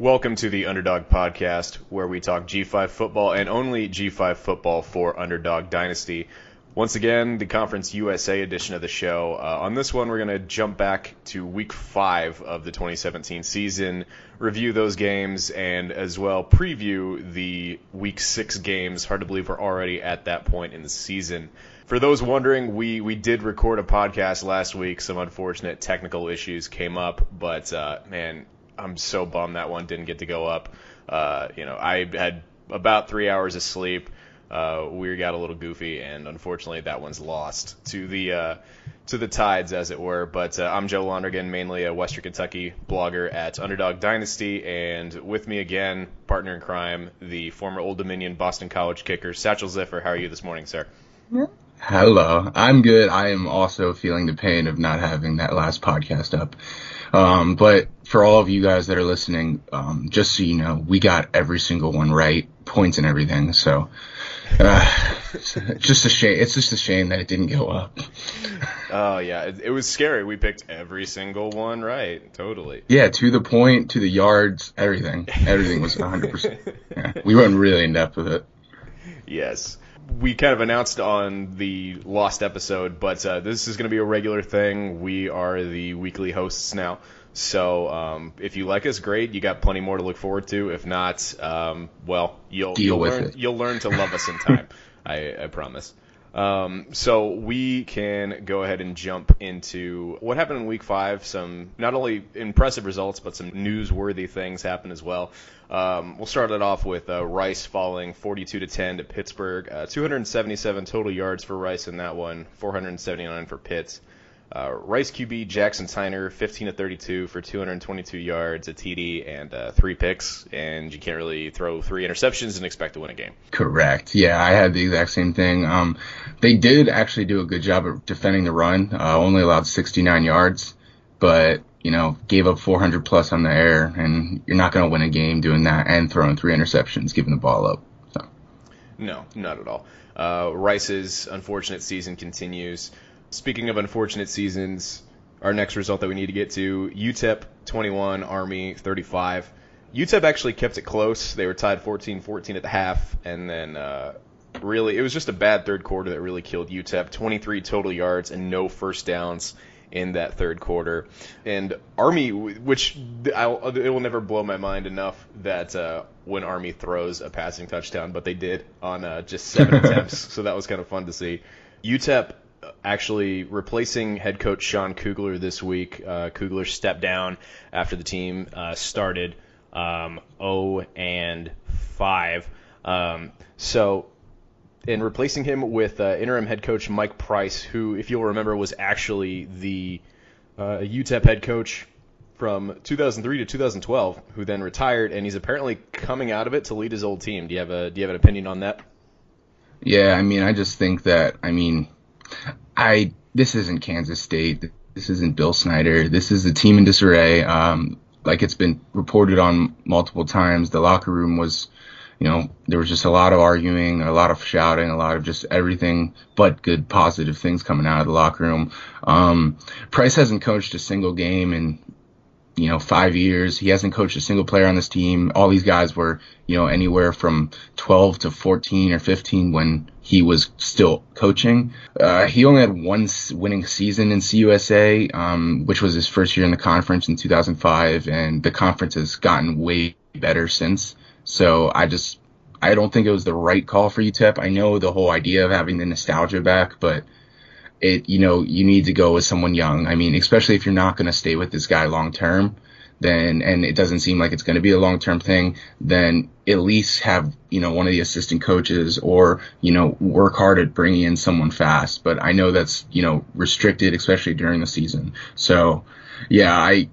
Welcome to the Underdog Podcast, where we talk G5 football and only G5 football for Underdog Dynasty. Once again, the Conference USA edition of the show. Uh, on this one, we're going to jump back to week five of the 2017 season, review those games, and as well preview the week six games. Hard to believe we're already at that point in the season. For those wondering, we, we did record a podcast last week. Some unfortunate technical issues came up, but uh, man, I'm so bummed that one didn't get to go up. Uh, you know, I had about three hours of sleep. Uh, we got a little goofy, and unfortunately, that one's lost to the uh, to the tides, as it were. But uh, I'm Joe Lonergan, mainly a Western Kentucky blogger at Underdog Dynasty, and with me again, partner in crime, the former Old Dominion Boston College kicker, Satchel Ziffer. How are you this morning, sir? Hello, I'm good. I am also feeling the pain of not having that last podcast up. Um, but for all of you guys that are listening, um, just so you know, we got every single one right, points and everything. So, uh, it's just a shame. It's just a shame that it didn't go up. Oh yeah, it, it was scary. We picked every single one right, totally. Yeah, to the point, to the yards, everything. Everything was 100%. Yeah, we went really in depth with it. Yes. We kind of announced on the lost episode, but uh, this is going to be a regular thing. We are the weekly hosts now. So um, if you like us, great. You got plenty more to look forward to. If not, um, well, you'll Deal you'll with learn it. you'll learn to love us in time. I, I promise. Um, so we can go ahead and jump into what happened in week five. Some not only impressive results, but some newsworthy things happened as well. Um, we'll start it off with uh, Rice falling 42 to 10 to Pittsburgh. Uh, 277 total yards for Rice in that one, 479 for Pitts. Uh, Rice QB Jackson Tyner, 15 to 32 for 222 yards, a TD, and uh, three picks. And you can't really throw three interceptions and expect to win a game. Correct. Yeah, I had the exact same thing. Um, they did actually do a good job of defending the run. Uh, only allowed 69 yards, but you know gave up 400 plus on the air, and you're not going to win a game doing that and throwing three interceptions, giving the ball up. So No, not at all. Uh, Rice's unfortunate season continues. Speaking of unfortunate seasons, our next result that we need to get to UTEP 21, Army 35. UTEP actually kept it close. They were tied 14-14 at the half, and then uh, really it was just a bad third quarter that really killed UTEP. 23 total yards and no first downs in that third quarter. And Army, which I'll, it will never blow my mind enough that uh, when Army throws a passing touchdown, but they did on uh, just seven attempts, so that was kind of fun to see. UTEP actually replacing head coach Sean Kugler this week. Uh, Kugler stepped down after the team uh, started um, 0 and 5. Um, so, in replacing him with uh, interim head coach Mike Price, who, if you'll remember, was actually the uh, UTEP head coach from 2003 to 2012, who then retired, and he's apparently coming out of it to lead his old team. Do you have a Do you have an opinion on that? yeah, I mean, I just think that I mean, I this isn't Kansas State. This isn't Bill Snyder. This is a team in disarray. Um, like it's been reported on multiple times, the locker room was, you know, there was just a lot of arguing, a lot of shouting, a lot of just everything but good positive things coming out of the locker room. Um, Price hasn't coached a single game in, you know, five years. He hasn't coached a single player on this team. All these guys were, you know, anywhere from 12 to 14 or 15 when he was still coaching. Uh, he only had one winning season in CUSA, um, which was his first year in the conference in 2005, and the conference has gotten way better since. So I just, I don't think it was the right call for UTEP. I know the whole idea of having the nostalgia back, but it, you know, you need to go with someone young. I mean, especially if you're not going to stay with this guy long term, then and it doesn't seem like it's going to be a long term thing, then at least have you know one of the assistant coaches or you know work hard at bringing in someone fast. But I know that's you know restricted, especially during the season. So yeah, I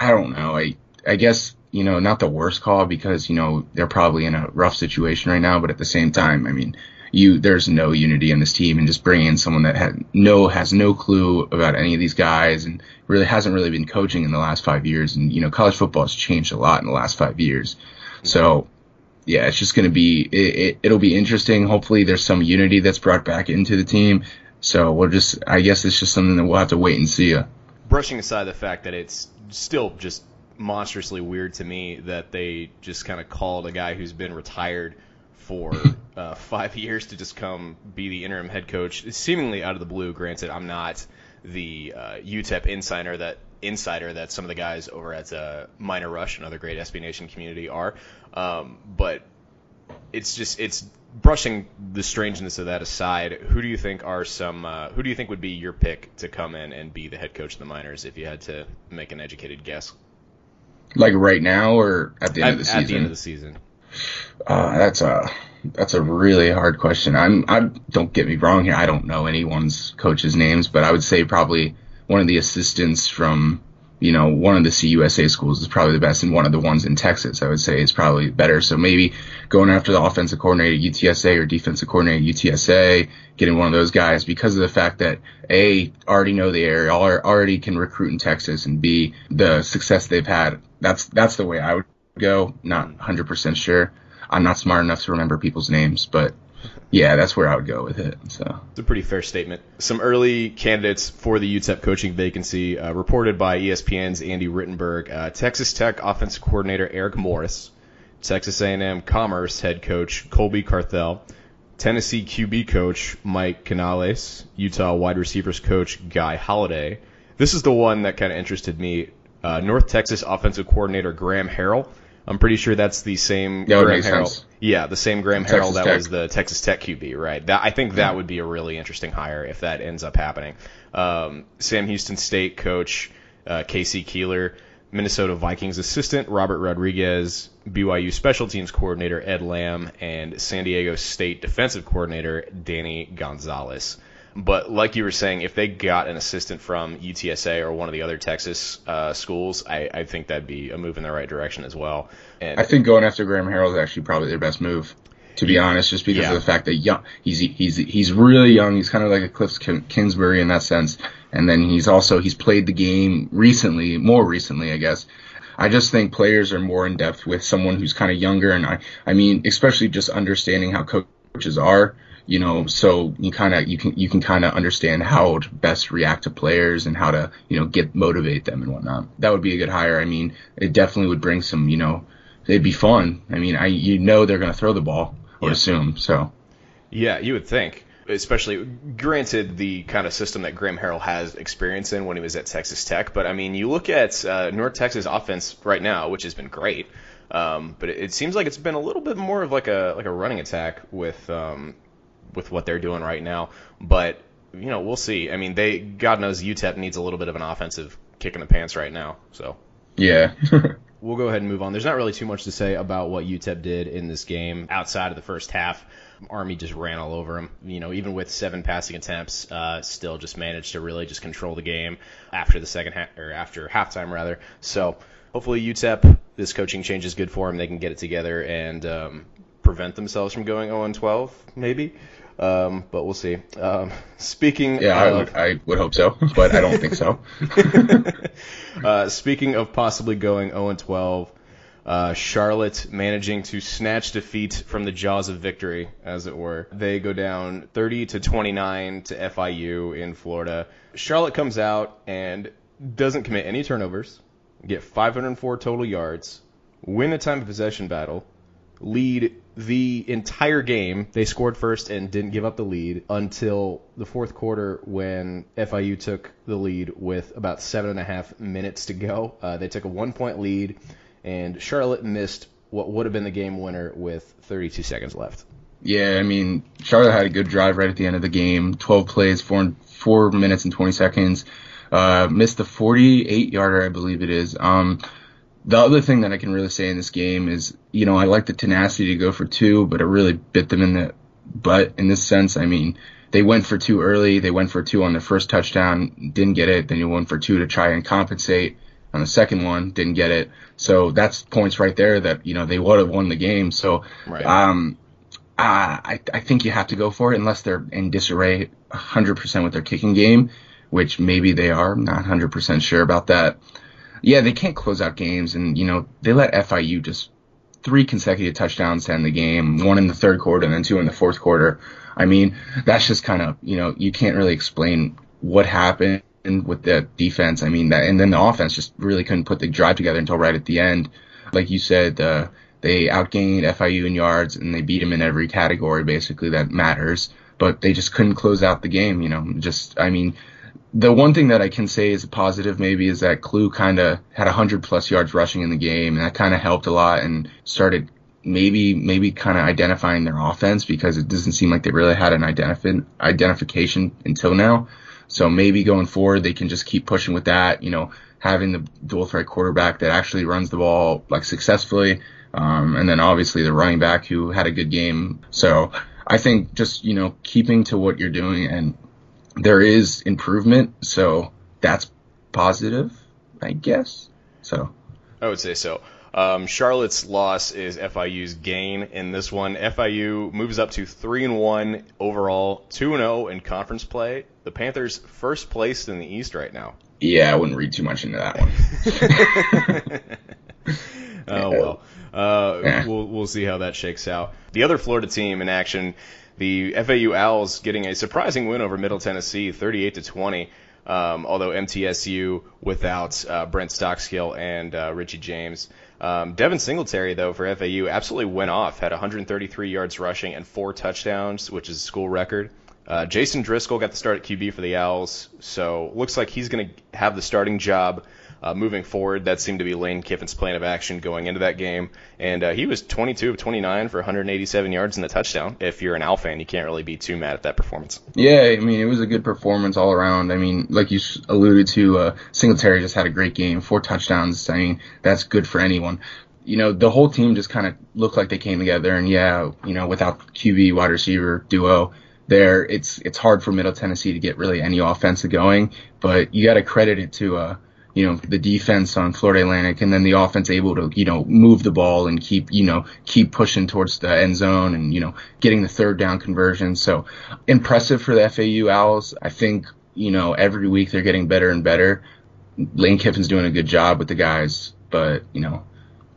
I don't know. I I guess you know not the worst call because you know they're probably in a rough situation right now, but at the same time, I mean you there's no unity in this team and just bringing in someone that had no has no clue about any of these guys and really hasn't really been coaching in the last five years. And you know college football has changed a lot in the last five years. So yeah it's just going to be it, it, will be interesting. Hopefully there's some unity that's brought back into the team. So we'll just i guess it's just something that we'll have to wait and see uh. brushing aside the fact that it's still just monstrously weird to me that they just kind of called a guy who's been retired for uh, five years to just come be the interim head coach, seemingly out of the blue. Granted, I'm not the uh, UTEP insider that insider that some of the guys over at uh, Miner Rush and other great SB Nation community are, um, but it's just it's brushing the strangeness of that aside. Who do you think are some? Uh, who do you think would be your pick to come in and be the head coach of the Miners if you had to make an educated guess? Like right now, or at the end of the season? At the end of the season. Uh, that's a that's a really hard question. I'm I don't get me wrong here. I don't know anyone's coaches' names, but I would say probably one of the assistants from you know one of the CUSA schools is probably the best, and one of the ones in Texas I would say is probably better. So maybe going after the offensive coordinator UTSA or defensive coordinator UTSA, getting one of those guys because of the fact that a already know the area, already can recruit in Texas, and b the success they've had. That's that's the way I would go. Not 100% sure. I'm not smart enough to remember people's names, but yeah, that's where I would go with it. So it's a pretty fair statement. Some early candidates for the UTEP coaching vacancy uh, reported by ESPN's Andy Rittenberg. Uh, Texas Tech offensive coordinator Eric Morris, Texas A&M Commerce head coach Colby Carthel, Tennessee QB coach Mike Canales, Utah wide receivers coach Guy Holliday. This is the one that kind of interested me. Uh, North Texas offensive coordinator Graham Harrell I'm pretty sure that's the same that Graham Harrell. Yeah, the same Graham Texas Harrell that Tech. was the Texas Tech QB, right? That I think that would be a really interesting hire if that ends up happening. Um, Sam Houston State coach uh, K.C. Keeler, Minnesota Vikings assistant Robert Rodriguez, BYU special teams coordinator Ed Lamb, and San Diego State defensive coordinator Danny Gonzales. But like you were saying, if they got an assistant from UTSA or one of the other Texas uh, schools, I, I, think that'd be a move in the right direction as well. And I think going after Graham Harrell is actually probably their best move. To be honest, just because yeah. of the fact that young, he's he's he's really young. He's kind of like a Cliff Kingsbury in that sense, and then he's also he's played the game recently, more recently, I guess. I just think players are more in depth with someone who's kind of younger, and I I mean, especially just understanding how coaches are you know, so you kind of you can you can kind of understand how to best react to players and how to you know get motivate them and whatnot. That would be a good hire. I mean, it definitely would bring some you know, it'd be fun. I mean, I you know they're gonna throw the ball. or yeah. assume so. Yeah, you would think. Especially, granted, the kind of system that Graham Harrell has experience in when he was at Texas Tech. But I mean, you look at uh, North Texas offense right now, which has been great. Um, but it, it, seems like it's been a little bit more of like a like a running attack with um, with what they're doing right now. But you know, we'll see. I mean, they God knows UTEP needs a little bit of an offensive kick in the pants right now. So yeah. we'll go ahead and move on. There's not really too much to say about what UTEP did in this game outside of the first half. Army just ran all over them. You know, even with seven passing attempts, uh, still just managed to really just control the game after the second half or after halftime rather. So hopefully UTEP, this coaching change is good for them. They can get it together and um, prevent themselves from going 0 and 12, maybe. Um, but we'll see. Um, speaking, yeah, of, I, would, I would hope so, but I don't think so. uh, speaking of possibly going 0 and 12, uh, Charlotte managing to snatch defeat from the jaws of victory, as it were. They go down 30 to 29 to FIU in Florida. Charlotte comes out and doesn't commit any turnovers, get 504 total yards, win a time of possession battle, lead the entire game. They scored first and didn't give up the lead until the fourth quarter when FIU took the lead with about seven and a half minutes to go. Uh, they took a one point lead, and Charlotte missed what would have been the game winner with 32 seconds left. Yeah, I mean, Charlotte had a good drive right at the end of the game. 12 plays, four, four minutes and 20 seconds. Uh, missed the 48 yarder, I believe it is. Um, the other thing that I can really say in this game is, you know, I like the tenacity to go for two, but it really bit them in the butt in this sense. I mean, they went for two early. They went for two on their first touchdown, didn't get it. Then you went for two to try and compensate on the second one, didn't get it. So that's points right there that, you know, they would have won the game. So, right. um, uh, I, I think you have to go for it unless they're in disarray 100% with their kicking game, which maybe they are. I'm not 100% sure about that yeah, they can't close out games, and you know they let FIU just three consecutive touchdowns to end the game, one in the third quarter and then two in the fourth quarter. I mean, that's just kind of you know you can't really explain what happened with the defense. I mean that, and then the offense just really couldn't put the drive together until right at the end. Like you said, uh, they outgained FIU in yards and they beat them in every category basically that matters. But they just couldn't close out the game. You know, just I mean the one thing that I can say is a positive maybe is that Klugh kind of had 100 plus yards rushing in the game, and that kind of helped a lot and started maybe maybe kind of identifying their offense because it doesn't seem like they really had an identif- identification until now. So maybe going forward they can just keep pushing with that. You know, having the dual threat quarterback that actually runs the ball like successfully, um, and then obviously the running back who had a good game. So I think just you know keeping to what you're doing and there is improvement, so that's positive, I guess. So I would say so. Um, Charlotte's loss is FIU's gain in this one. FIU moves up to three and one overall, two and zero oh in conference play. The Panthers first placed in the East right now. Yeah, I wouldn't read too much into that one. oh well, uh, yeah. we'll we'll see how that shakes out. The other Florida team in action the FAU Owls getting a surprising win over Middle Tennessee, 38 to 20. Um, although MTSU without uh, Brent Stockstill and uh, Richie James. Um, Devin Singletary, though, for FAU, absolutely went off, had 133 yards rushing and four touchdowns, which is a school record. Uh, Jason Driscoll got the start at QB for the Owls, so looks like he's going to have the starting job uh, moving forward, that seemed to be Lane Kiffin's plan of action going into that game. And uh, he was 22 of 29 for 187 yards and a touchdown. If you're an Al fan, you can't really be too mad at that performance. Yeah, I mean, it was a good performance all around. I mean, like you alluded to, uh, Singletary just had a great game, four touchdowns. I mean, that's good for anyone you know, the whole team just kind of looked like they came together. And yeah, you know, without QB wide receiver duo there, it's it's hard for Middle Tennessee to get really any offense going. But you got to credit it to uh, you know, the defense on Florida Atlantic and then the offense able to, you know, move the ball and keep, you know, keep pushing towards the end zone and, you know, getting the third down conversion. So impressive for the FAU Owls. I think, you know, every week they're getting better and better. Lane Kiffin's doing a good job with the guys, but, you know,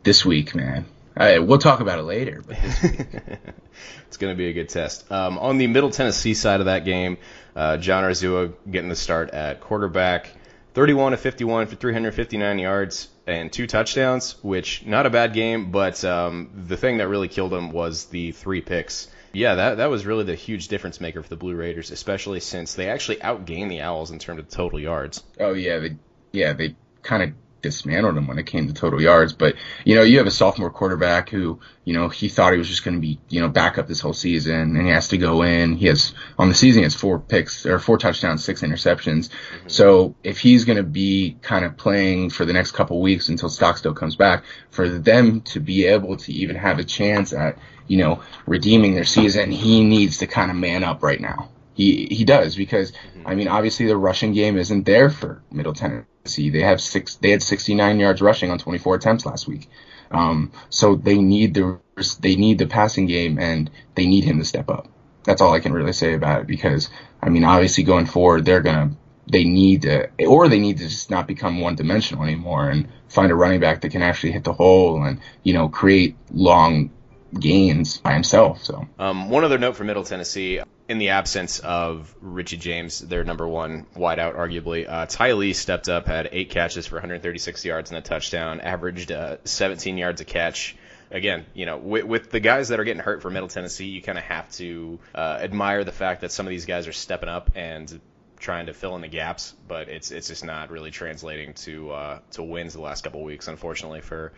this week, man, I, we'll talk about it later. But it's going to be a good test. Um, on the Middle Tennessee side of that game, uh, John Urzua getting the start at quarterback. 31 to 51 for 359 yards and two touchdowns, which not a bad game, but um, the thing that really killed him was the three picks. Yeah, that that was really the huge difference maker for the Blue Raiders, especially since they actually outgained the Owls in terms of total yards. Oh yeah, they yeah they kind of dismantled him when it came to total yards. But you know, you have a sophomore quarterback who, you know, he thought he was just going to be, you know, back up this whole season, and he has to go in. He has on the season he has four picks or four touchdowns, six interceptions. Mm-hmm. So if he's going to be kind of playing for the next couple weeks until Stockstill comes back, for them to be able to even have a chance at, you know, redeeming their season, he needs to kind of man up right now. He he does because mm-hmm. I mean obviously the rushing game isn't there for Middle Tennessee. They have six they had 69 yards rushing on 24 attempts last week. Um, so they need the they need the passing game and they need him to step up. That's all I can really say about it because I mean obviously going forward they're gonna they need to or they need to just not become one dimensional anymore and find a running back that can actually hit the hole and you know create long gains by himself. So um, one other note for Middle Tennessee in the absence of Richie James, their number one wideout, arguably, uh, Ty Lee stepped up, had eight catches for 136 yards and a touchdown, averaged uh, 17 yards a catch. Again, you know, with, with, the guys that are getting hurt for Middle Tennessee, you kind of have to uh, admire the fact that some of these guys are stepping up and trying to fill in the gaps, but it's it's just not really translating to uh, to wins the last couple weeks, unfortunately for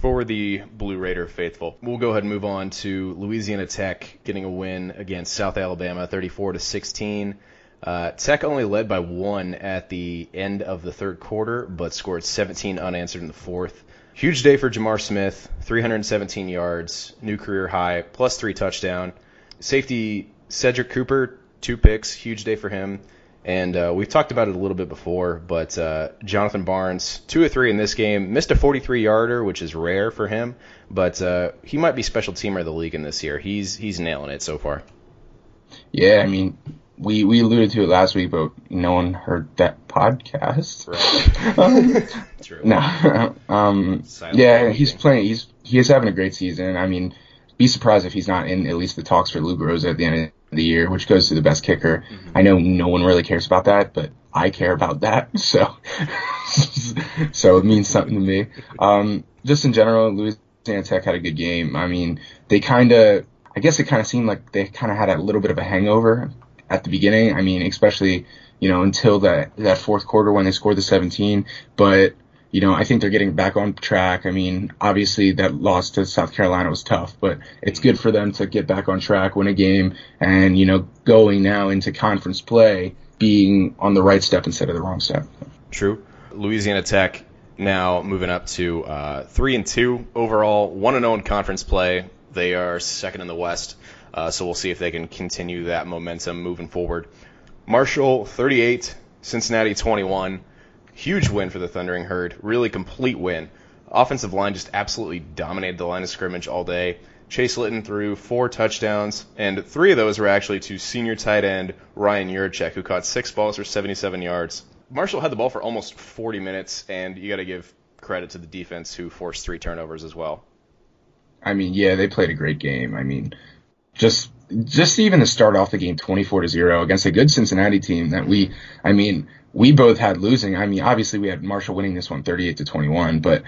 for the Blue Raider faithful. We'll go ahead and move on to Louisiana Tech getting a win against South Alabama, 34 to 16. Uh, Tech only led by one at the end of the third quarter, but scored 17 unanswered in the fourth. Huge day for J'Mar Smith, 317 yards, new career high, plus three touchdown. Safety Cedric Cooper, two picks, huge day for him. And uh, we've talked about it a little bit before, but uh, Jonathan Barnes, two or three in this game, missed a 43 yarder, which is rare for him, but uh, he might be special teamer of the league in this year. He's he's nailing it so far. Yeah, I mean, we we alluded to it last week, but no one heard that podcast. Right. um, True. no, um, yeah, week. he's playing. He's he is having a great season. I mean, be surprised if he's not in at least the talks for Lou Groza at the end of the year, which goes to the best kicker. I know no one really cares about that, but I care about that. So, so it means something to me. Um, just in general, Louisiana Tech had a good game. I mean, they kind of, I guess it kind of seemed like they kind of had a little bit of a hangover at the beginning. I mean, especially, you know, until that, that fourth quarter when they scored the 17, but you know, I think they're getting back on track. I mean, obviously that loss to South Carolina was tough, but it's good for them to get back on track, win a game, and, you know, going now into conference play, being on the right step instead of the wrong step. True. Louisiana Tech now moving up to uh, three and two overall, one and zero in conference play. They are second in the West, uh, so we'll see if they can continue that momentum moving forward. Marshall 38, Cincinnati 21. Huge win for the Thundering Herd. Really complete win. Offensive line just absolutely dominated the line of scrimmage all day. Chase Litton threw four touchdowns, and three of those were actually to senior tight end Ryan Yurachek, who caught six balls for 77 yards. Marshall had the ball for almost 40 minutes, and you got to give credit to the defense who forced three turnovers as well. I mean, yeah, they played a great game. I mean, just just even to start off the game 24 to 0 against a good Cincinnati team that we I mean, we both had losing. I mean, obviously we had Marshall winning this one 38 to 21, but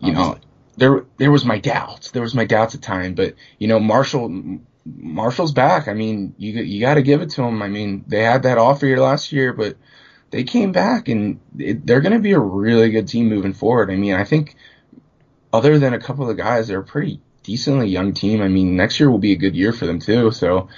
you know, there there was my doubts. There was my doubts at time, but you know, Marshall Marshall's back. I mean, you you got to give it to them. I mean, they had that off year last year, but they came back and it, they're going to be a really good team moving forward. I mean, I think other than a couple of guys, they're a pretty decently young team. I mean, next year will be a good year for them too. So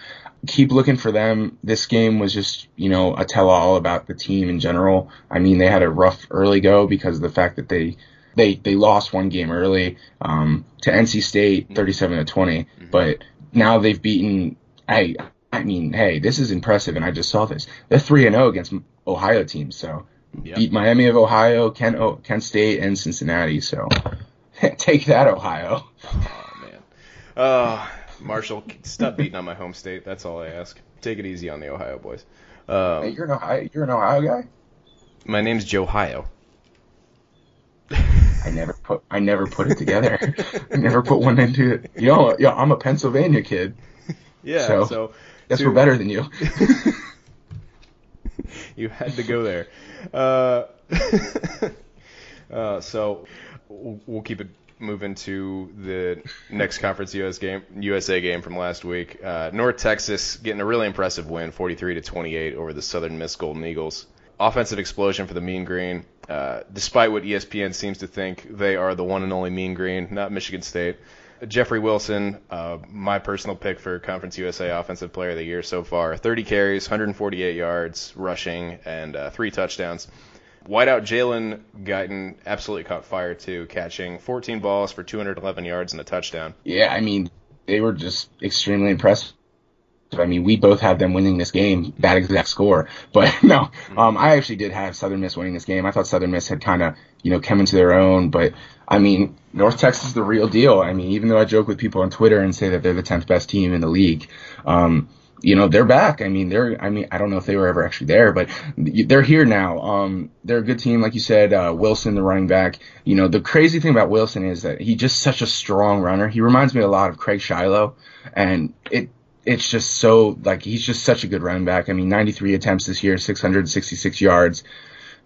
keep looking for them. This game was just, you know, a tell all about the team in general. I mean, they had a rough early go because of the fact that they, they, they lost one game early, um, to NC State 37 to 20, but now they've beaten, I, I mean, hey, this is impressive. And I just saw this. They're 3 and 0 against Ohio teams. So Yep. beat Miami of Ohio, Kent, o- Kent State and Cincinnati. So take that, Ohio. Oh man. Uh, Marshall, stop beating on my home state. That's all I ask. Take it easy on the Ohio boys. Hey, Um, you're an Ohio, you're an Ohio guy. my name's Joe Ohio. I never put I never put it together. I never put one into it. You know, yeah, I'm a Pennsylvania kid. Yeah. So, so Guess to- we're better than you. you had to go there. Uh, uh, so we'll keep it moving to the next conference US game, USA game from last week. Uh, North Texas getting a really impressive win, 43 to 28 over the Southern Miss Golden Eagles. Offensive explosion for the Mean Green. Uh, despite what ESPN seems to think, they are the one and only Mean Green, not Michigan State. Jeffrey Wilson, uh, my personal pick for Conference USA Offensive Player of the Year so far. 30 carries, 148 yards rushing, and uh, three touchdowns. Whiteout Jalen Guyton absolutely caught fire too, catching 14 balls for 211 yards and a touchdown. yeah, I mean, they were just extremely impressive. I mean, we both had them winning this game, that exact score. But no, um, I actually did have Southern Miss winning this game. I thought Southern Miss had kind of, you know, come into their own. But I mean, North Texas is the real deal. I mean, even though I joke with people on Twitter and say that they're the 10th best team in the league, um, you know, they're back. I mean, they're, I mean, I don't know if they were ever actually there, but they're here now. Um, they're a good team. Like you said, uh, Wilson, the running back, you know, the crazy thing about Wilson is that he's just such a strong runner. He reminds me a lot of Craig Shiloh and it, it's just so like he's just such a good running back. I mean, 93 attempts this year, 666 yards,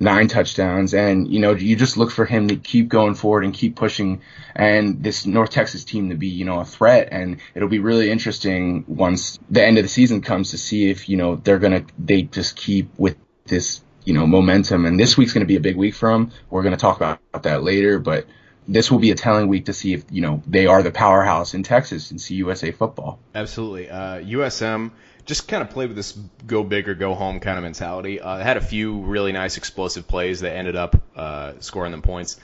nine touchdowns, and you know you just look for him to keep going forward and keep pushing, and this North Texas team to be you know a threat. And it'll be really interesting once the end of the season comes to see if you know they're gonna they just keep with this you know momentum. And this week's gonna be a big week for them. We're gonna talk about that later, but. This will be a telling week to see if you know they are the powerhouse in Texas in CUSA football. Absolutely. Uh, USM just kind of played with this go big or go home kind of mentality. Uh, had a few really nice explosive plays that ended up uh, scoring them points.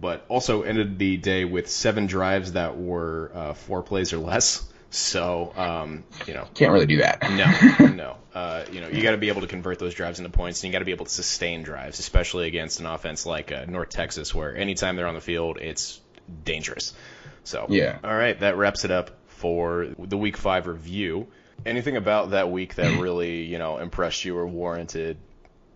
but also ended the day with seven drives that were uh, four plays or less. So, um, you know, can't really do that. no, no. Uh, you know, you got to be able to convert those drives into points, and you got to be able to sustain drives, especially against an offense like uh, North Texas, where anytime they're on the field, it's dangerous. So, Yeah. All right, that wraps it up for the Week Five review. Anything about that week that really, you know, impressed you or warranted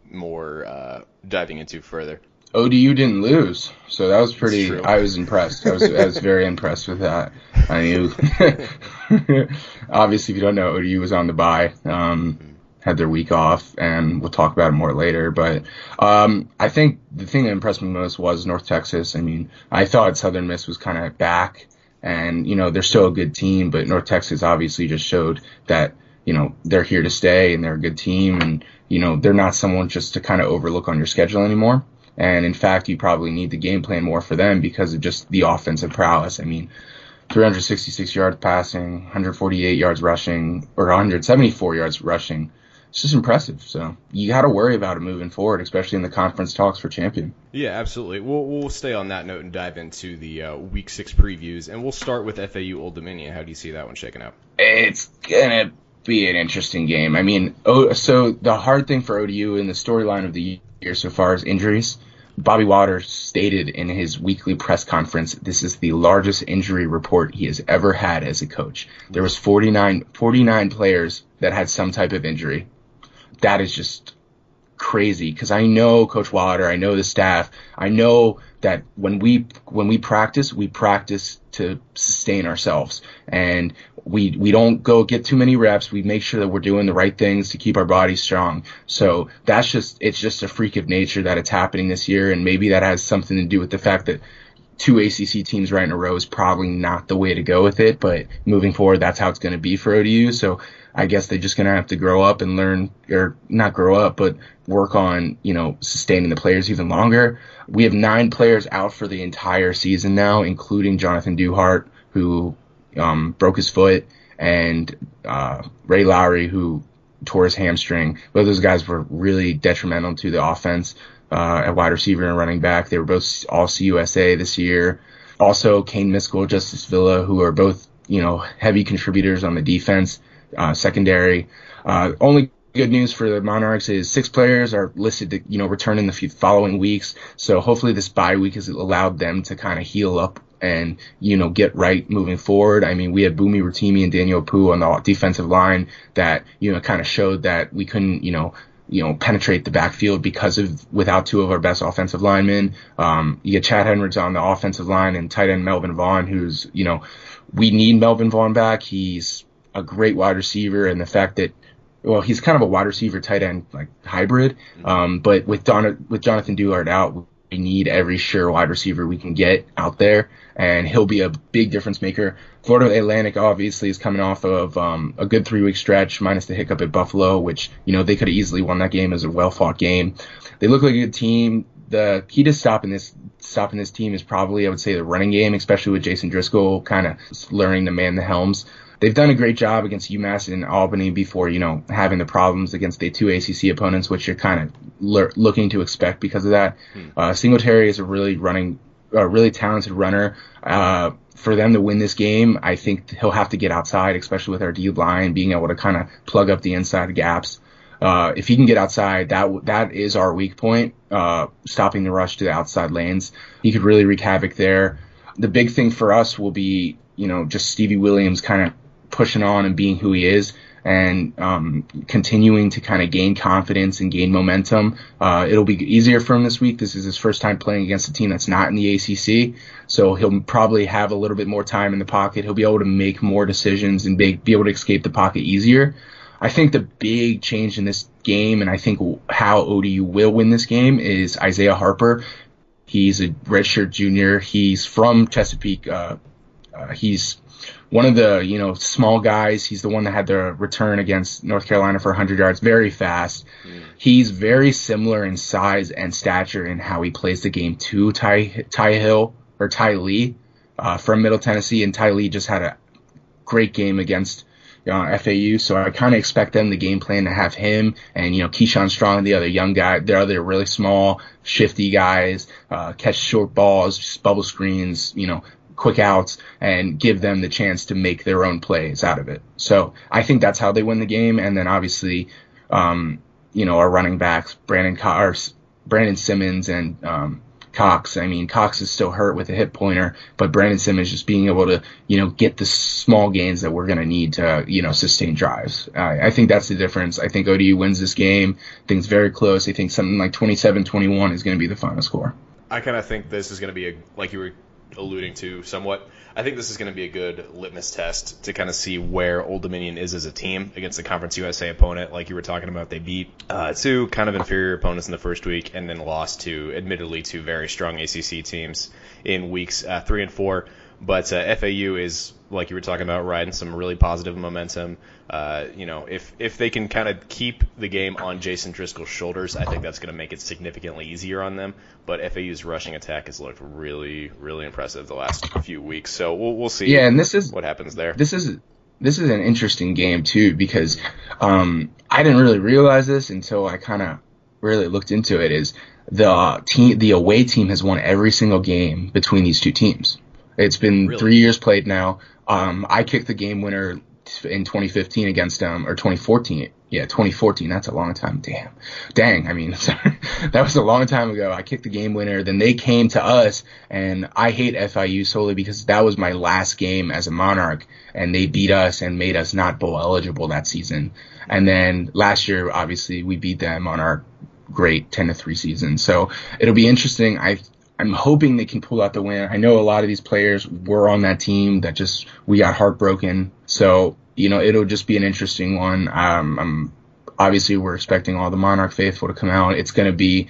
more uh, diving into further? ODU didn't lose, so that was pretty. I was impressed. I was I was very impressed with that. I knew. obviously, if you don't know, ODU was on the bye, um, had their week off, and we'll talk about it more later. But um, I think the thing that impressed me most was North Texas. I mean, I thought Southern Miss was kind of back, and you know they're still a good team, but North Texas obviously just showed that you know they're here to stay and they're a good team, and you know they're not someone just to kind of overlook on your schedule anymore. And in fact, you probably need the game plan more for them because of just the offensive prowess. I mean, 366 yards passing, 148 yards rushing, or 174 yards rushing. It's just impressive. So you got to worry about it moving forward, especially in the conference talks for champion. Yeah, absolutely. We'll we'll stay on that note and dive into the uh, Week Six previews, and we'll start with FAU Old Dominion. How do you see that one shaking out? It's gonna be an interesting game. I mean, oh, so the hard thing for ODU in the storyline of the year so far is injuries. Bobby Waters stated in his weekly press conference, this is the largest injury report he has ever had as a coach. There was 49, 49 players that had some type of injury. That is just crazy because I know Coach Water, I know the staff, I know that when we when we practice, we practice to sustain ourselves, and we we don't go get too many reps. We make sure that we're doing the right things to keep our bodies strong. So that's just it's just a freak of nature that it's happening this year, and maybe that has something to do with the fact that two ACC teams right in a row is probably not the way to go with it. But moving forward, that's how it's going to be for ODU. So I guess they're just to have to grow up and learn, or not grow up, but work on, you know, sustaining the players even longer. We have nine players out for the entire season now, including Jonathan Duhart, who um, broke his foot, and uh, Ray Lawry, who tore his hamstring. Both those guys were really detrimental to the offense uh, at wide receiver and running back. They were both all CUSA this year. Also, Kane Miskell, Justice Villa, who are both you know heavy contributors on the defense, uh, secondary. Uh, only good news for the Monarchs is six players are listed to you know return in the following weeks. So hopefully this bye week has allowed them to kind of heal up and you know get right moving forward. I mean, we had Boomy Rotimi and Daniel Poo on the defensive line that you know kind of showed that we couldn't you know you know penetrate the backfield because of without two of our best offensive linemen. Um, you get Chad Henricks on the offensive line and tight end Melvin Vaughn, who's you know we need Melvin Vaughn back. He's a great wide receiver, and the fact that well, he's kind of a wide receiver tight end like hybrid. Um, but with Don with Jonathan Duhart out, we need every sure wide receiver we can get out there, and he'll be a big difference maker. Florida Atlantic obviously is coming off of um, a good three week stretch, minus the hiccup at Buffalo, which you know they could have easily won that game as a well fought game. They look like a good team. The key to stopping this stopping this team is probably I would say the running game, especially with Jason Driscoll kind of learning to man the helms they've done a great job against UMass and Albany before, you know, having the problems against the two ACC opponents, which you're kind of le- looking to expect because of that. Uh, Singletary is a really running, a really talented runner. Uh, for them to win this game, I think he'll have to get outside, especially with our D line being able to kind of plug up the inside gaps. Uh, if he can get outside, that that is our weak point. Uh, stopping the rush to the outside lanes, he could really wreak havoc there. The big thing for us will be, you know, just Stevie Williams kind of pushing on and being who he is and um, continuing to kind of gain confidence and gain momentum. Uh, it'll be easier for him this week. This is his first time playing against a team that's not in the ACC, so he'll probably have a little bit more time in the pocket. He'll be able to make more decisions and be, be able to escape the pocket easier. I think the big change in this game, and I think how ODU will win this game, is Isaiah Harper. He's a redshirt junior. He's from Chesapeake. Uh, uh, he's one of the you know small guys. He's the one that had the return against North Carolina for 100 yards, very fast. Mm. He's very similar in size and stature in how he plays the game to Ty Ty Hill or Ty Lee uh, from Middle Tennessee, and Ty Lee just had a great game against uh, FAU. So I kind of expect them the game plan to have him and you know Keyshawn Strong, and the other young guy, the other really small, shifty guys, uh, catch short balls, bubble screens, you know, quick outs, and give them the chance to make their own plays out of it. So I think that's how they win the game. And then obviously, um, you know, our running backs, Brandon Car- Brandon Simmons and um, Cox. I mean, Cox is still hurt with a hip pointer, but Brandon Simmons just being able to, you know, get the small gains that we're going to need to, you know, sustain drives. I, think that's the difference. I think ODU wins this game. Things very close. I think something like 27-21 is going to be the final score. I kind of think this is going to be a, like you were alluding to somewhat. I think this is going to be a good litmus test to kind of see where Old Dominion is as a team against the Conference USA opponent. Like you were talking about, they beat uh, two kind of inferior opponents in the first week and then lost to, admittedly, two very strong ACC teams in weeks uh, three and four. But uh, FAU is, like you were talking about, riding some really positive momentum. Uh, you know, if if they can kind of keep the game on Jason Driscoll's shoulders, I think that's going to make it significantly easier on them. But FAU's rushing attack has looked really, really impressive the last few weeks. So we'll we'll see. Yeah, and this is what happens there. This is this is an interesting game too because um, I didn't really realize this until I kind of really looked into it. Is the team the away team has won every single game between these two teams. It's been really? three years played now. Um, I kicked the game winner in 2015 against them, or 2014. Yeah, 2014. That's a long time. Damn. Dang. I mean, that was a long time ago. I kicked the game winner. Then they came to us, and I hate FIU solely because that was my last game as a Monarch, and they beat us and made us not bowl eligible that season. And then last year, obviously, we beat them on our great 10 to 3 season. So it'll be interesting. I I'm hoping they can pull out the win. I know a lot of these players were on that team that just we got heartbroken. So you know it'll just be an interesting one. Um, I'm obviously we're expecting all the Monarch faithful to come out. It's going to be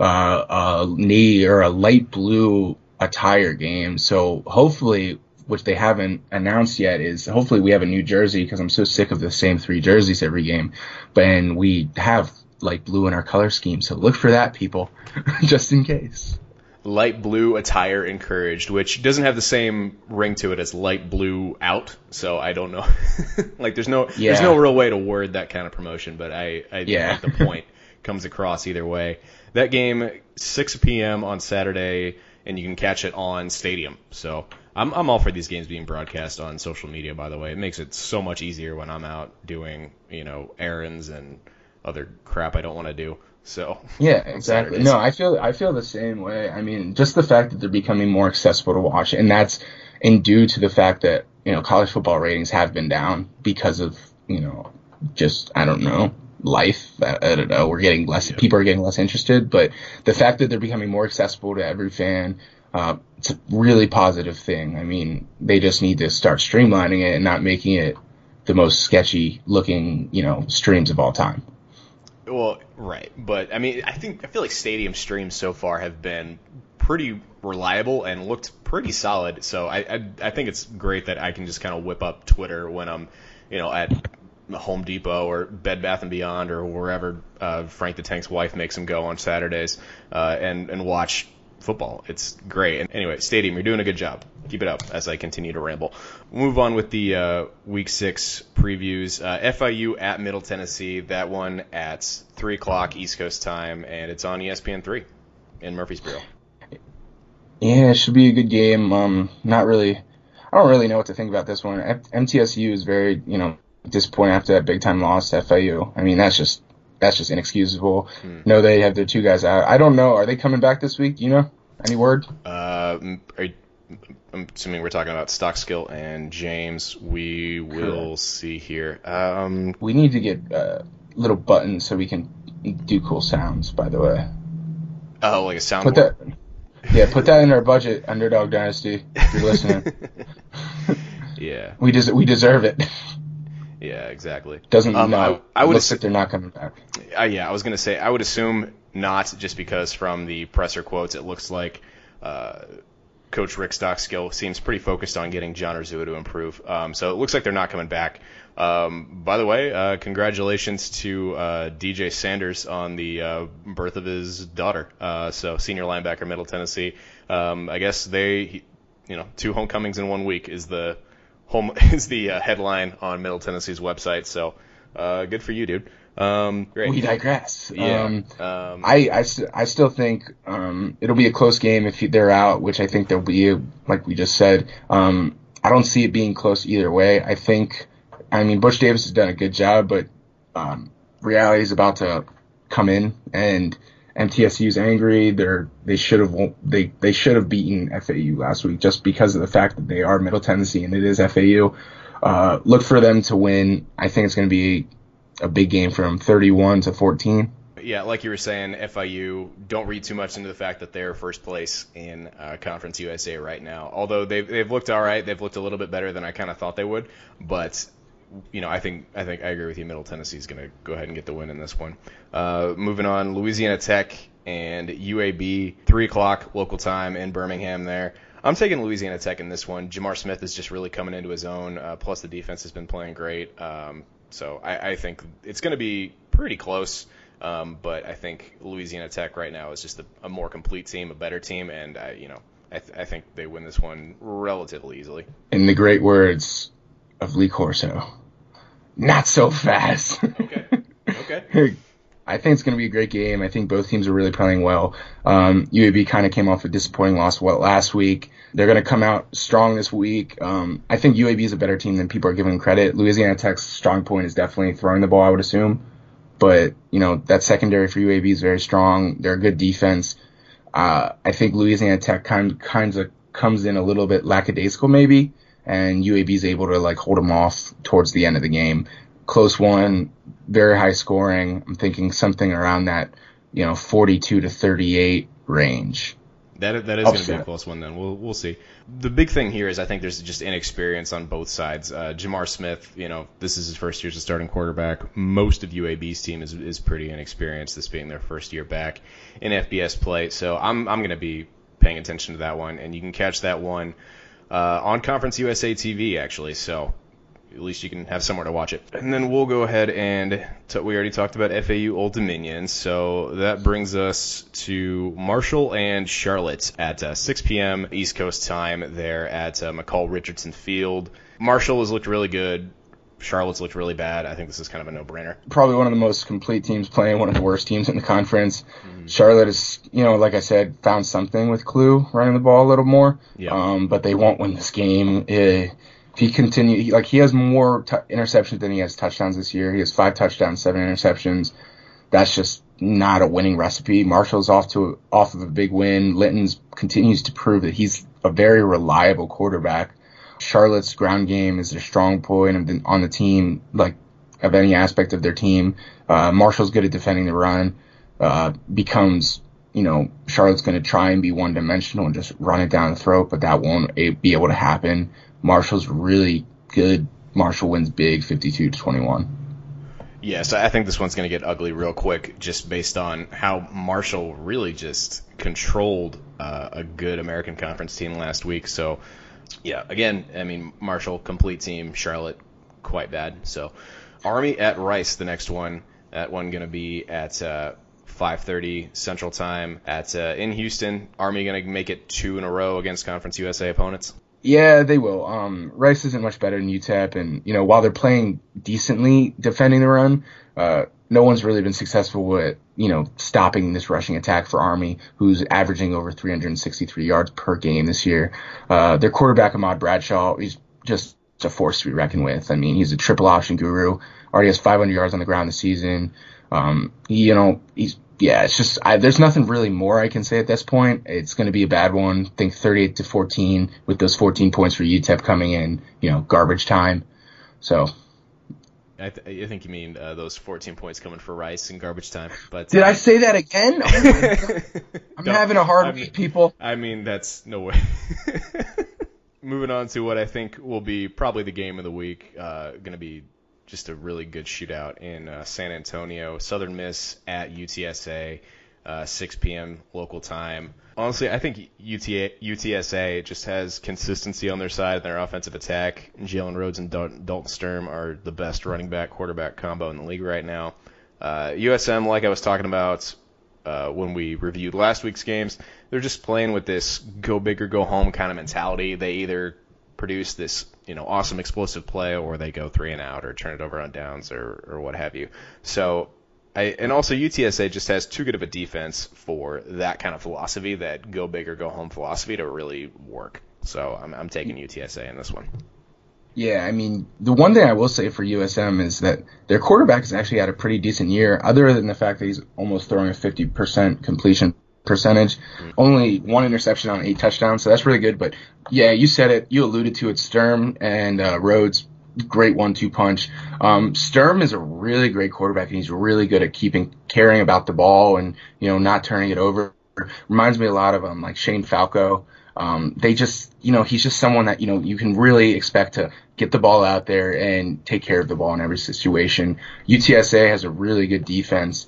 uh, a knee or a light blue attire game. So hopefully, which they haven't announced yet, is hopefully we have a new jersey because I'm so sick of the same three jerseys every game. But and we have light blue in our color scheme. So look for that, people, just in case light blue attire encouraged, which doesn't have the same ring to it as light blue out. So I don't know. like there's no yeah. there's no real way to word that kind of promotion, but I I yeah. think the point comes across either way. That game 6 p.m. on Saturday, and you can catch it on Stadium. So I'm I'm all for these games being broadcast on social media. By the way, it makes it so much easier when I'm out doing you know errands and other crap I don't want to do. So yeah, exactly. No, I feel I feel the same way. I mean, just the fact that they're becoming more accessible to watch, and that's in due to the fact that you know college football ratings have been down because of you know just I don't know life. I, I don't know. We're getting less. Yeah. People are getting less interested, but the fact that they're becoming more accessible to every fan. Uh, it's a really positive thing. I mean, they just need to start streamlining it and not making it the most sketchy looking, you know, streams of all time. Well, right, but I mean, I think I feel like stadium streams so far have been pretty reliable and looked pretty solid. So I I, I think it's great that I can just kind of whip up Twitter when I'm, you know, at Home Depot or Bed Bath and Beyond or wherever uh, Frank the Tank's wife makes him go on Saturdays, uh, and and watch football. It's great. And anyway, Stadium, you're doing a good job. Keep it up as I continue to ramble. We'll move on with the uh, Week 6 previews. Uh, FIU at Middle Tennessee, that one at 3 o'clock East Coast time, and it's on ESPN 3 in Murfreesboro. Yeah, it should be a good game. Um, not really, I don't really know what to think about this one. MTSU is very, you know, disappointed after that big time loss to FIU. I mean, that's just that's just inexcusable. Hmm. No, they have their two guys out. I don't know. Are they coming back this week? Do you know? Any word? Uh, are, I'm assuming we're talking about Stockstill and James. We will Correct. see here. Um, we need to get uh, little buttons so we can do cool sounds. By the way. Oh, like a soundboard. Put that, yeah, put that in our budget, Underdog Dynasty. If you're listening. yeah. We des- we deserve it. Yeah, exactly. Doesn't um, no, I, I would looks like they're not coming back. Uh, yeah, I was gonna say I would assume not, just because from the presser quotes it looks like uh, Coach Rick Stockstill seems pretty focused on getting John Urzua to improve. Um, so it looks like they're not coming back. Um, by the way, uh, congratulations to uh, DJ Sanders on the uh, birth of his daughter. Uh, so senior linebacker, Middle Tennessee. Um, I guess they, you know, two homecomings in one week is the home is the uh, headline on Middle Tennessee's website. So uh, good for you, dude. Um, great. We digress. Yeah. Um, Um, I, I, st- I still think um, it'll be a close game if they're out, which I think they'll be, like we just said. Um, I don't see it being close either way. I think, I mean, Butch Davis has done a good job, but um, reality is about to come in, and MTSU's angry. They're they should have they they should have beaten FAU last week just because of the fact that they are Middle Tennessee and it is FAU. Uh, look for them to win. I think it's going to be a big game from 31 to 14. yeah, like you were saying, FIU. Don't read too much into the fact that they're first place in uh, Conference USA right now. Although they've they've looked all right, they've looked a little bit better than I kind of thought they would. But you know, I think I think I agree with you. Middle Tennessee is going to go ahead and get the win in this one. Uh, moving on, Louisiana Tech and UAB, three o'clock local time in Birmingham. There, I'm taking Louisiana Tech in this one. J'Mar Smith is just really coming into his own. Uh, plus, the defense has been playing great. Um, so I, I think it's going to be pretty close. Um, but I think Louisiana Tech right now is just a, a more complete team, a better team, and I, you know, I, th- I think they win this one relatively easily. In the great words of Lee Corso, not so fast. Okay. Okay. I think it's going to be a great game. I think both teams are really playing well. Um, UAB kind of came off a disappointing loss well, last week. They're going to come out strong this week. Um, I think UAB is a better team than people are giving credit. Louisiana Tech's strong point is definitely throwing the ball, I would assume. But, you know, that secondary for UAB is very strong. They're a good defense. Uh, I think Louisiana Tech kind, kind of comes in a little bit lackadaisical maybe, and UAB is able to like hold them off towards the end of the game. Close one, very high scoring. I'm thinking something around that, you know, 42 to 38 range. That that is going to be a close one. Then we'll we'll see. The big thing here is I think there's just inexperience on both sides. Uh, J'Mar Smith, you know, this is his first year as a starting quarterback. Most of UAB's team is is pretty inexperienced. This being their first year back in FBS play, so I'm I'm going to be paying attention to that one, and you can catch that one uh, on Conference USA TV actually. So at least you can have somewhere to watch it. And then we'll go ahead and t- we already talked about FAU Old Dominion, so that brings us to Marshall and Charlotte at uh, 6 p.m. East Coast time there at uh, McColl Richardson Field. Marshall has looked really good. Charlotte's looked really bad. I think this is kind of a no-brainer. Probably one of the most complete teams playing one of the worst teams in the conference. Charlotte is, you know, like I said, found something with Klugh running the ball a little more. Yeah. Um, but they won't win this game. Eh, if he continue, he- like he has more t- interceptions than he has touchdowns this year. He has five touchdowns, seven interceptions. That's just not a winning recipe. Marshall's off to off of a big win. Litton's continues to prove that he's a very reliable quarterback. Charlotte's ground game is their strong point the, on the team, like of any aspect of their team. Uh, Marshall's good at defending the run. Uh, becomes, you know, Charlotte's going to try and be one dimensional and just run it down the throat, but that won't be able to happen. Marshall's really good. Marshall wins big, 52 to 21. Yes, I think this one's going to get ugly real quick, just based on how Marshall really just controlled uh, a good American Conference team last week. So, yeah, again, I mean Marshall complete team, Charlotte quite bad. So, Army at Rice, the next one. That one going to be at uh, 5:30 Central Time at uh, in Houston. Army going to make it two in a row against Conference USA opponents. Yeah, they will. Um, Rice isn't much better than UTEP, and you know while they're playing decently defending the run, uh, no one's really been successful with you know stopping this rushing attack for Army, who's averaging over 363 yards per game this year. Uh, their quarterback Ahmad Bradshaw, he's just a force to be reckoned with. I mean, he's a triple option guru. Already has 500 yards on the ground this season. Um, you know, he's yeah, it's just I, there's nothing really more I can say at this point. It's going to be a bad one. I think 38 to 14 with those 14 points for UTEP coming in, you know, garbage time. So I, th- I think you mean uh, those 14 points coming for Rice in garbage time. But did uh, I say that again? Oh. I'm having a hard I week, people. I mean, that's no way. Moving on to what I think will be probably the game of the week. Uh, going to be just a really good shootout in uh, San Antonio. Southern Miss at UTSA, uh, 6 p.m. local time. Honestly, I think UTA, UTSA just has consistency on their side in their offensive attack. Jalen Rhodes and Dal- Dalton Sturm are the best running back quarterback combo in the league right now. Uh, USM, like I was talking about, uh, when we reviewed last week's games, they're just playing with this go big or go home kind of mentality. They either produce this you know awesome explosive play, or they go three and out, or turn it over on downs, or or what have you. So. I, and also UTSA just has too good of a defense for that kind of philosophy, that go big or go home philosophy to really work. So I'm, I'm taking UTSA in this one. Yeah, I mean, the one thing I will say for USM is that their quarterback has actually had a pretty decent year, other than the fact that he's almost throwing a 50% completion percentage. Mm-hmm. Only one interception on eight touchdowns, so that's really good. But yeah, you said it. You alluded to it. Sturm and uh, Rhodes, great one-two punch. Um, Sturm is a really great quarterback, and he's really good at keeping caring about the ball and you know not turning it over. Reminds me a lot of um like Shane Falco. Um, they just, you know, he's just someone that, you know, you can really expect to get the ball out there and take care of the ball in every situation. UTSA has a really good defense.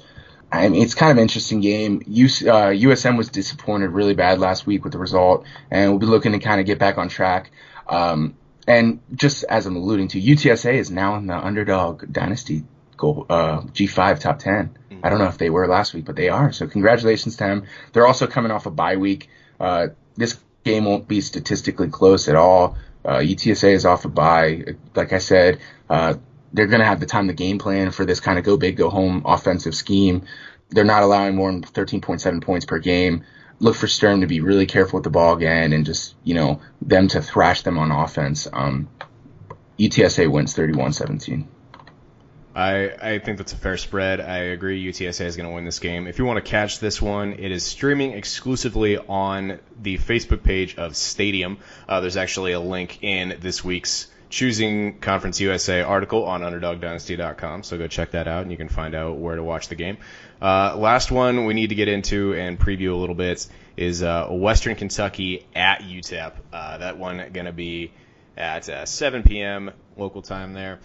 I mean, it's kind of an interesting game. US, uh, USM was disappointed really bad last week with the result, and we'll be looking to kind of get back on track. Um, and just as I'm alluding to, UTSA is now in the underdog dynasty goal, uh, G5 top 10. Mm-hmm. I don't know if they were last week, but they are. So congratulations to them. They're also coming off a bye week. Uh, this game won't be statistically close at all. Uh, UTSA is off a bye. Like I said, uh, they're going to have the time to game plan for this kind of go big, go home offensive scheme. They're not allowing more than 13.7 points per game. Look for Sturm to be really careful with the ball again and just, you know, them to thrash them on offense. Um, UTSA wins 31 17. I, I think that's a fair spread. I agree UTSA is going to win this game. If you want to catch this one, it is streaming exclusively on the Facebook page of Stadium. Uh, there's actually a link in this week's Choosing Conference USA article on UnderdogDynasty.com, so go check that out and you can find out where to watch the game. Uh, last one we need to get into and preview a little bit is uh, Western Kentucky at UTEP. Uh, that one going to be at uh, 7 p.m. local time there.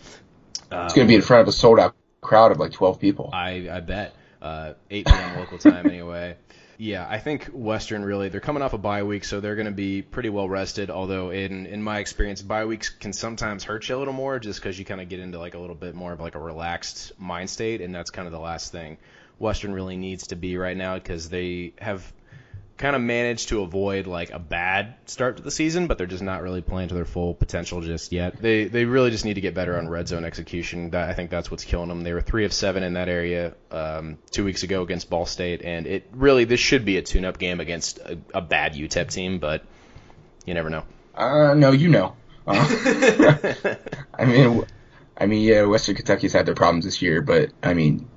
Um, it's going to be in front of a sold out crowd of like 12 people. I, I bet. Uh, 8 p.m. local time anyway. Yeah, I think Western really they're coming off a bye week, so they're going to be pretty well rested. Although in in my experience, bye weeks can sometimes hurt you a little more, just because you kind of get into like a little bit more of like a relaxed mind state, and that's kind of the last thing Western really needs to be right now because they have kind of managed to avoid like a bad start to the season, but they're just not really playing to their full potential just yet. They they really just need to get better on red zone execution. That I think that's what's killing them. They were three of seven in that area um, two weeks ago against Ball State, and it really this should be a tune-up game against a, a bad UTEP team, but you never know. Uh, no, you know. Uh, I mean. I mean, yeah, Western Kentucky's had their problems this year, but I mean,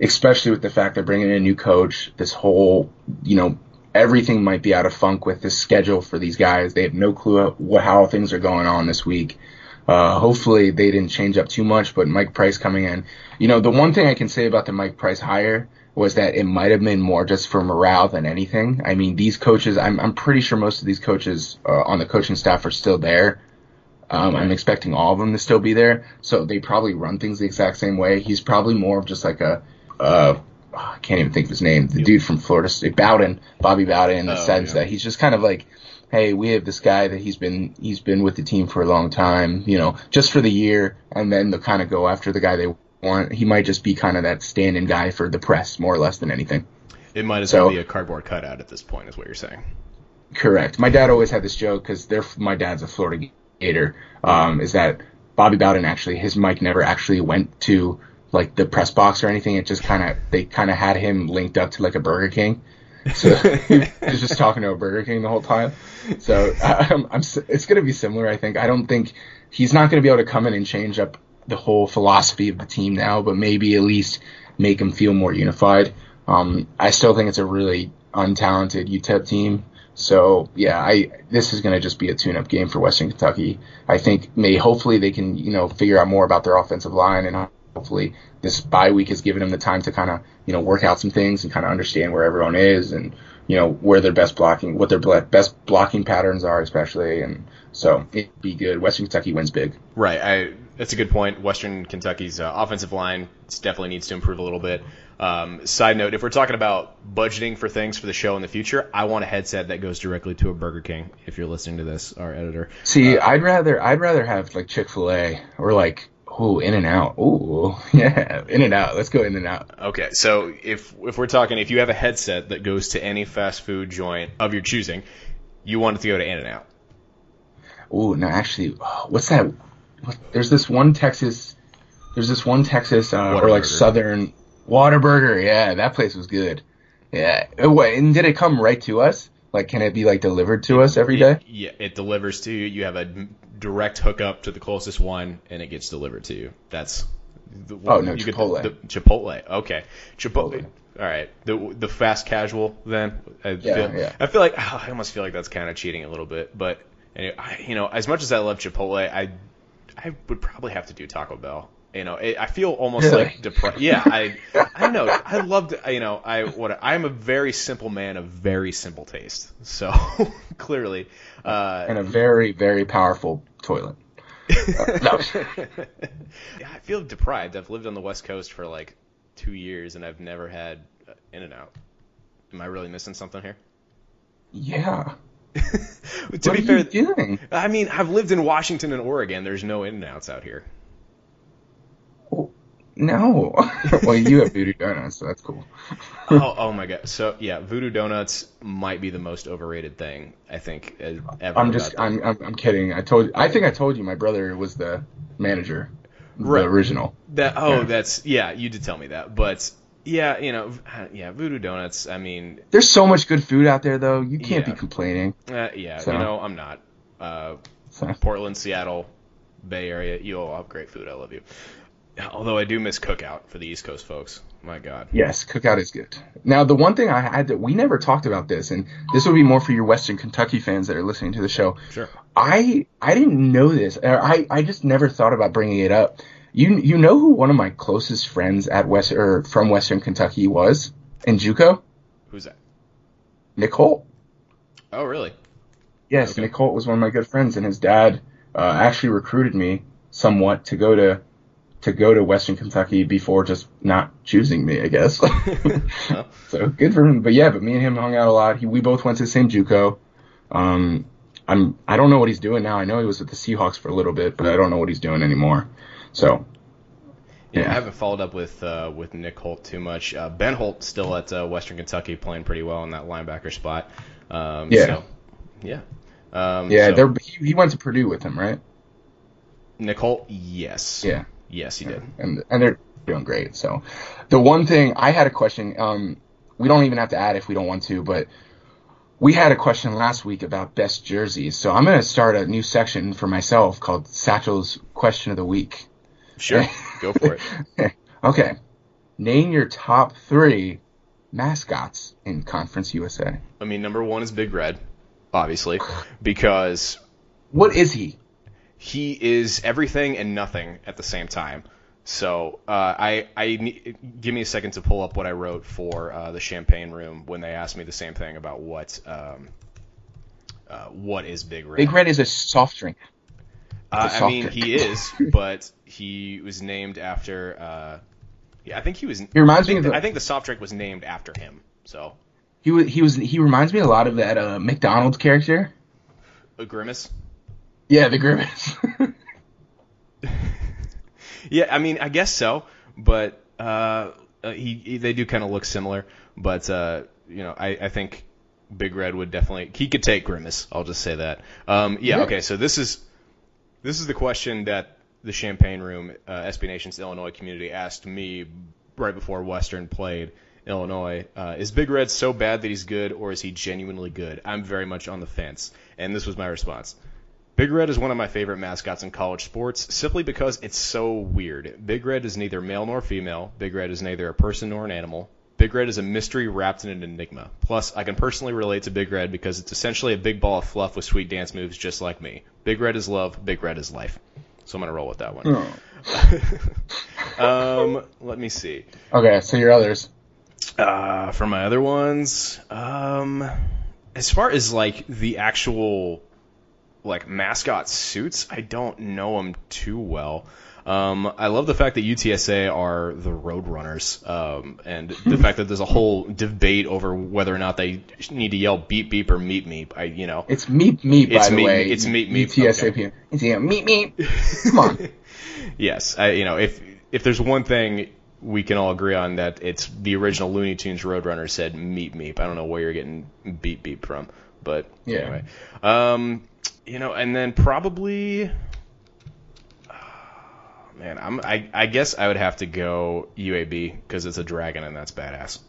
especially with the fact they're bringing in a new coach, this whole, you know, everything might be out of funk with the schedule for these guys. They have no clue what, how things are going on this week. Uh, hopefully they didn't change up too much, but Mike Price coming in. You know, the one thing I can say about the Mike Price hire was that it might have been more just for morale than anything. I mean, these coaches, I'm, I'm pretty sure most of these coaches uh, on the coaching staff are still there. Um, I'm expecting all of them to still be there. So they probably run things the exact same way. He's probably more of just like a, uh, I can't even think of his name. The dude from Florida State, Bowden, Bobby Bowden, in the oh, sense yeah. that he's just kind of like, hey, we have this guy that he's been he's been with the team for a long time, you know, just for the year, and then they'll kind of go after the guy they want. He might just be kind of that stand-in guy for the press, more or less than anything. It might as so, well be a cardboard cutout at this point, is what you're saying. Correct. My dad always had this joke because they're my dad's a Florida Um, is that Bobby Bowden actually his mic never actually went to like the press box or anything. It just kind of they kind of had him linked up to like a Burger King. So he was just talking to a Burger King the whole time. So um, I'm, it's going to be similar. I think. I don't think he's not going to be able to come in and change up the whole philosophy of the team now, but maybe at least make him feel more unified. Um, I still think it's a really untalented UTEP team. So yeah, I this is going to just be a tune-up game for Western Kentucky. I think may hopefully they can you know figure out more about their offensive line and hopefully this bye week has given them the time to kind of you know work out some things and kind of understand where everyone is and you know where their best blocking, what their best blocking patterns are, especially. And so it'd be good. Western Kentucky wins big. Right. I that's a good point. Western Kentucky's uh, offensive line definitely needs to improve a little bit. Um, side note: If we're talking about budgeting for things for the show in the future, I want a headset that goes directly to a Burger King. If you're listening to this, our editor. See, uh, I'd rather I'd rather have like Chick Fil A or like Oh, in and out. Oh, yeah, in and out. Let's go in and out. Okay, so if if we're talking, if you have a headset that goes to any fast food joint of your choosing, you want it to go to In and Out. Oh no, actually, what's that? What, there's this one Texas. There's this one Texas uh, or like. Southern Whataburger. Yeah, that place was good. Yeah. Oh, wait, and did it come right to us? Like, can it be like delivered to us every day? Yeah, it delivers to you. You have a direct hookup to the closest one, and it gets delivered to you. That's the, Oh, no, you get Chipotle. The, the, Chipotle. Okay, Chipotle. Chipotle. All right, the the fast casual then. I Yeah, feel, yeah. I feel like ah, I almost feel like that's kind of cheating a little bit, but anyway, I, you know, as much as I love Chipotle, I I would probably have to do Taco Bell. You know, it, I feel almost Really? like depressed. Yeah, I I don't know. I love to, you know, I what I'm a very simple man of very simple taste. So clearly, uh, And a very, very powerful toilet. Uh, no. yeah, I feel deprived. I've lived on the West Coast for like two years, and I've never had uh, In and Out. Am I really missing something here? Yeah. to what be are fair, you doing? I mean, I've lived in Washington and Oregon. There's no In and Outs out here. No. well, you have voodoo donuts, so that's cool. oh, oh my god. So yeah, Voodoo Donuts might be the most overrated thing I think uh, ever. I'm just, I'm, I'm, I'm kidding. I told, I think I told you my brother was the manager, Right. the original. That oh, Yeah. that's yeah. You did tell me that, but yeah, you know, yeah, Voodoo Donuts. I mean, There's so much good food out there, though. You can't Yeah. be complaining. uh, yeah, So- you know, I'm not. Uh, So, Portland, Seattle, Bay Area, you all have great food. I love you. Although I do miss Cookout for the East Coast folks. My God. yes, cookout is good. Now, the one thing I had that we never talked about this, and this would be more for your Western Kentucky fans that are listening to the show. Sure. I I didn't know this. I I just never thought about bringing it up. You you know who one of my closest friends at West or from Western Kentucky was in JUCO? Who's that? Nick Holt. Oh, really? Yes, Okay. Nick Holt was one of my good friends, and his dad uh, actually recruited me somewhat to go to to go to Western Kentucky before just not choosing me, I guess. so good for him. But yeah, but me and him hung out a lot. He, we both went to the same JUCO. Um, I'm I don't know what he's doing now. I know he was with the Seahawks for a little bit, but I don't know what he's doing anymore. So Yeah, Yeah. I haven't followed up with uh, with Nick Holt too much. Uh, ben Holt still at uh, Western Kentucky playing pretty well in that linebacker spot. Um, Yeah. So, yeah. Um, yeah, so- he, he went to Purdue with him, right? Nick Holt, yes. Yeah. Yes, he did. and and they're doing great. So, the one thing I had a question. Um, we don't even have to add if we don't want to, but we had a question last week about best jerseys. So I'm gonna start a new section for myself called Satchel's Question of the Week. Sure. Go for it. okay, name your top three mascots in Conference USA. I mean, number one is Big Red, obviously, because What is he? He is everything and nothing at the same time. So uh, I, I give me a second to pull up what I wrote for uh, the Champaign Room when they asked me the same thing about what um, uh, what is Big Red. Big Red is a soft drink. Uh, a I soft mean, drink. he is, but he was named after. Uh, yeah, I think he was. He reminds I think, me of the- I think the soft drink was named after him. So He was he was he reminds me a lot of that uh, McDonald's character. a grimace. Yeah, the grimace. Yeah, I mean, I guess so, but uh, uh, he, he they do kind of look similar. But uh, you know, I, I think Big Red would definitely he could take Grimace. I'll just say that. Um, yeah, Yeah. Okay. So this is this is the question that the Champaign Room, uh, SB Nation's Illinois community asked me right before Western played Illinois. Uh, is Big Red so bad that he's good, or is he genuinely good? I'm very much on the fence, and this was my response. Big Red is one of my favorite mascots in college sports simply because it's so weird. Big Red is neither male nor female. Big Red is neither a person nor an animal. Big Red is a mystery wrapped in an enigma. Plus, I can personally relate to Big Red because it's essentially a big ball of fluff with sweet dance moves just like me. Big Red is love, Big Red is life. So I'm going to roll with that one. um, let me see. okay, so your others. Uh, for my other ones, um, as far as like the actual like mascot suits, I don't know them too well. Um, I love the fact that UTSA are the Roadrunners, um, and the fact that there's a whole debate over whether or not they need to yell beep beep or meet meep. I, you know, It's meep meep, by It's the meep- way. it's meep meep, UTSA. okay. It's yeah, meep meep. Come on. yes, I, you know, if if there's one thing we can all agree on that it's the original Looney Tunes Roadrunner said meep meep. I don't know where you're getting beep beep from, but Yeah. anyway. Um, you know, and then probably, man, I'm I I guess I would have to go UAB because it's a dragon and that's badass.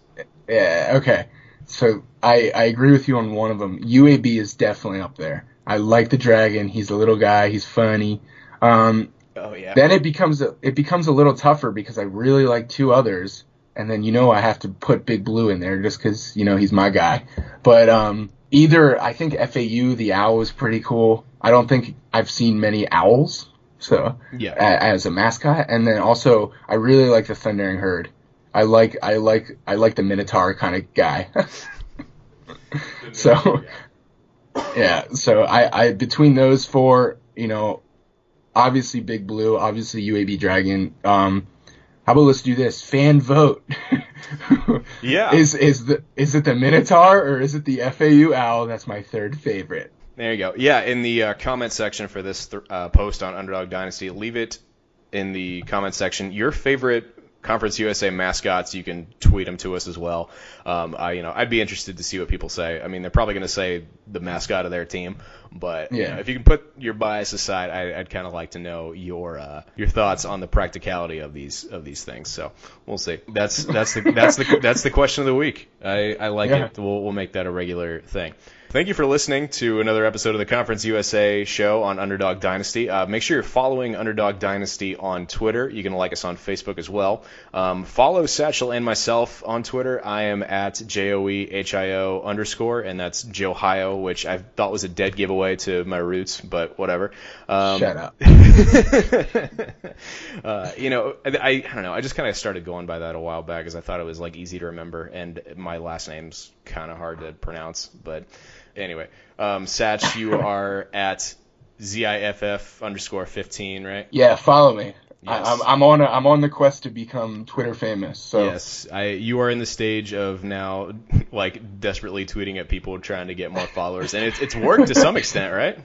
Yeah, okay. So I, I agree with you on one of them. UAB is definitely up there. I like the dragon. He's a little guy. He's funny. Um, oh yeah. Then it becomes a, it becomes a little tougher because I really like two others, and then you know I have to put Big Blue in there just because you know he's my guy. But um, either I think FAU the owl is pretty cool. I don't think I've seen many owls, so yeah. as a mascot, and then also I really like the Thundering Herd. I like I like I like the Minotaur kind of guy. so yeah, so I, I between those four, you know, obviously Big Blue, obviously UAB Dragon. Um, how about let's do this fan vote? yeah, is is the is it the Minotaur or is it the FAU Owl? That's my third favorite. There you go. Yeah, in the uh, comment section for this th- uh, post on Underdog Dynasty, leave it in the comment section. Your favorite Conference USA mascots, you can tweet them to us as well. Um, I, you know, I'd be interested to see what people say. I mean, they're probably going to say the mascot of their team, but yeah. You know, if you can put your bias aside, I, would kind of like to know your uh, your thoughts on the practicality of these of these things. So we'll see. That's that's the that's the that's the question of the week. I, I like yeah. it. We'll we'll make that a regular thing. Thank you for listening to another episode of the Conference USA show on Underdog Dynasty. Uh, make sure you're following Underdog Dynasty on Twitter. You can like us on Facebook as well. Um, follow Satchel and myself on Twitter. I am at J O E H I O underscore, and that's Johio, which I thought was a dead giveaway to my roots, but whatever. Um, Shut up. uh, you know, I, I don't know. I just kind of started going by that a while back because I thought it was like easy to remember, and my last name's kind of hard to pronounce, but anyway, um, Satch, you are at ziff underscore fifteen, right? Yeah, follow me. Yes. I, am I'm on a, I'm on the quest to become Twitter famous. So yes, I you are in the stage of now like desperately tweeting at people trying to get more followers, and it's it's worked to some extent, right?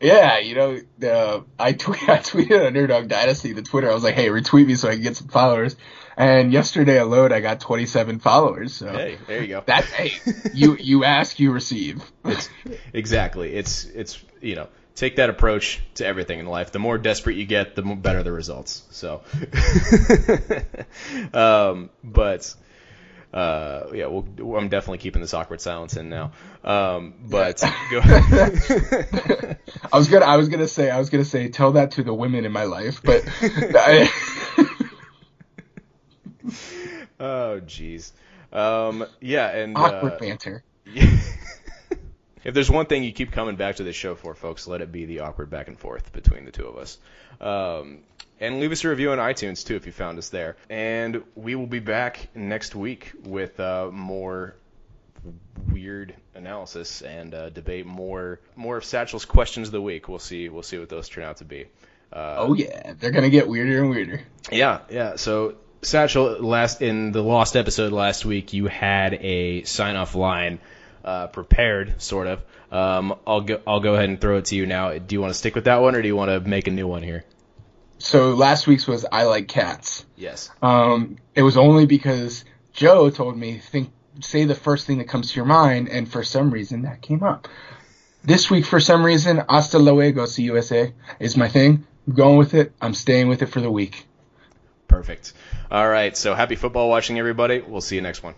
Yeah, you know, uh, I, tweet, I tweeted Underdog Dynasty the Twitter. I was like, hey, retweet me so I can get some followers. And yesterday alone, I got 27 followers. So hey, there you go. That's hey, you you ask, you receive. It's, exactly. It's it's you know take that approach to everything in life. The more desperate you get, the better the results. So, um, but uh, yeah, we'll, I'm definitely keeping this awkward silence in now. Um, but go I was gonna, I was gonna say, I was gonna say, tell that to the women in my life, but. I, oh, jeez. Um, yeah, and awkward uh, banter. if there's one thing you keep coming back to this show for, folks, let it be the awkward back and forth between the two of us. Um, and leave us a review on iTunes too if you found us there. And we will be back next week with uh, more weird analysis and uh, debate more more of Satchel's questions of the week. We'll see we'll see what those turn out to be. Uh, oh yeah, they're gonna get weirder and weirder. Yeah, yeah. So Satchel, last in the lost episode last week, you had a sign off line uh, prepared, sort of. Um, I'll go I'll go ahead and throw it to you now. Do you want to stick with that one, or do you want to make a new one here? so last week's was I like cats. Yes. Um, it was only because Joe told me think say the first thing that comes to your mind, and for some reason that came up. This week, for some reason, hasta luego, C-USA is my thing. I'm going with it. I'm staying with it for the week. Perfect. All right. So happy football watching, everybody. We'll see you next one.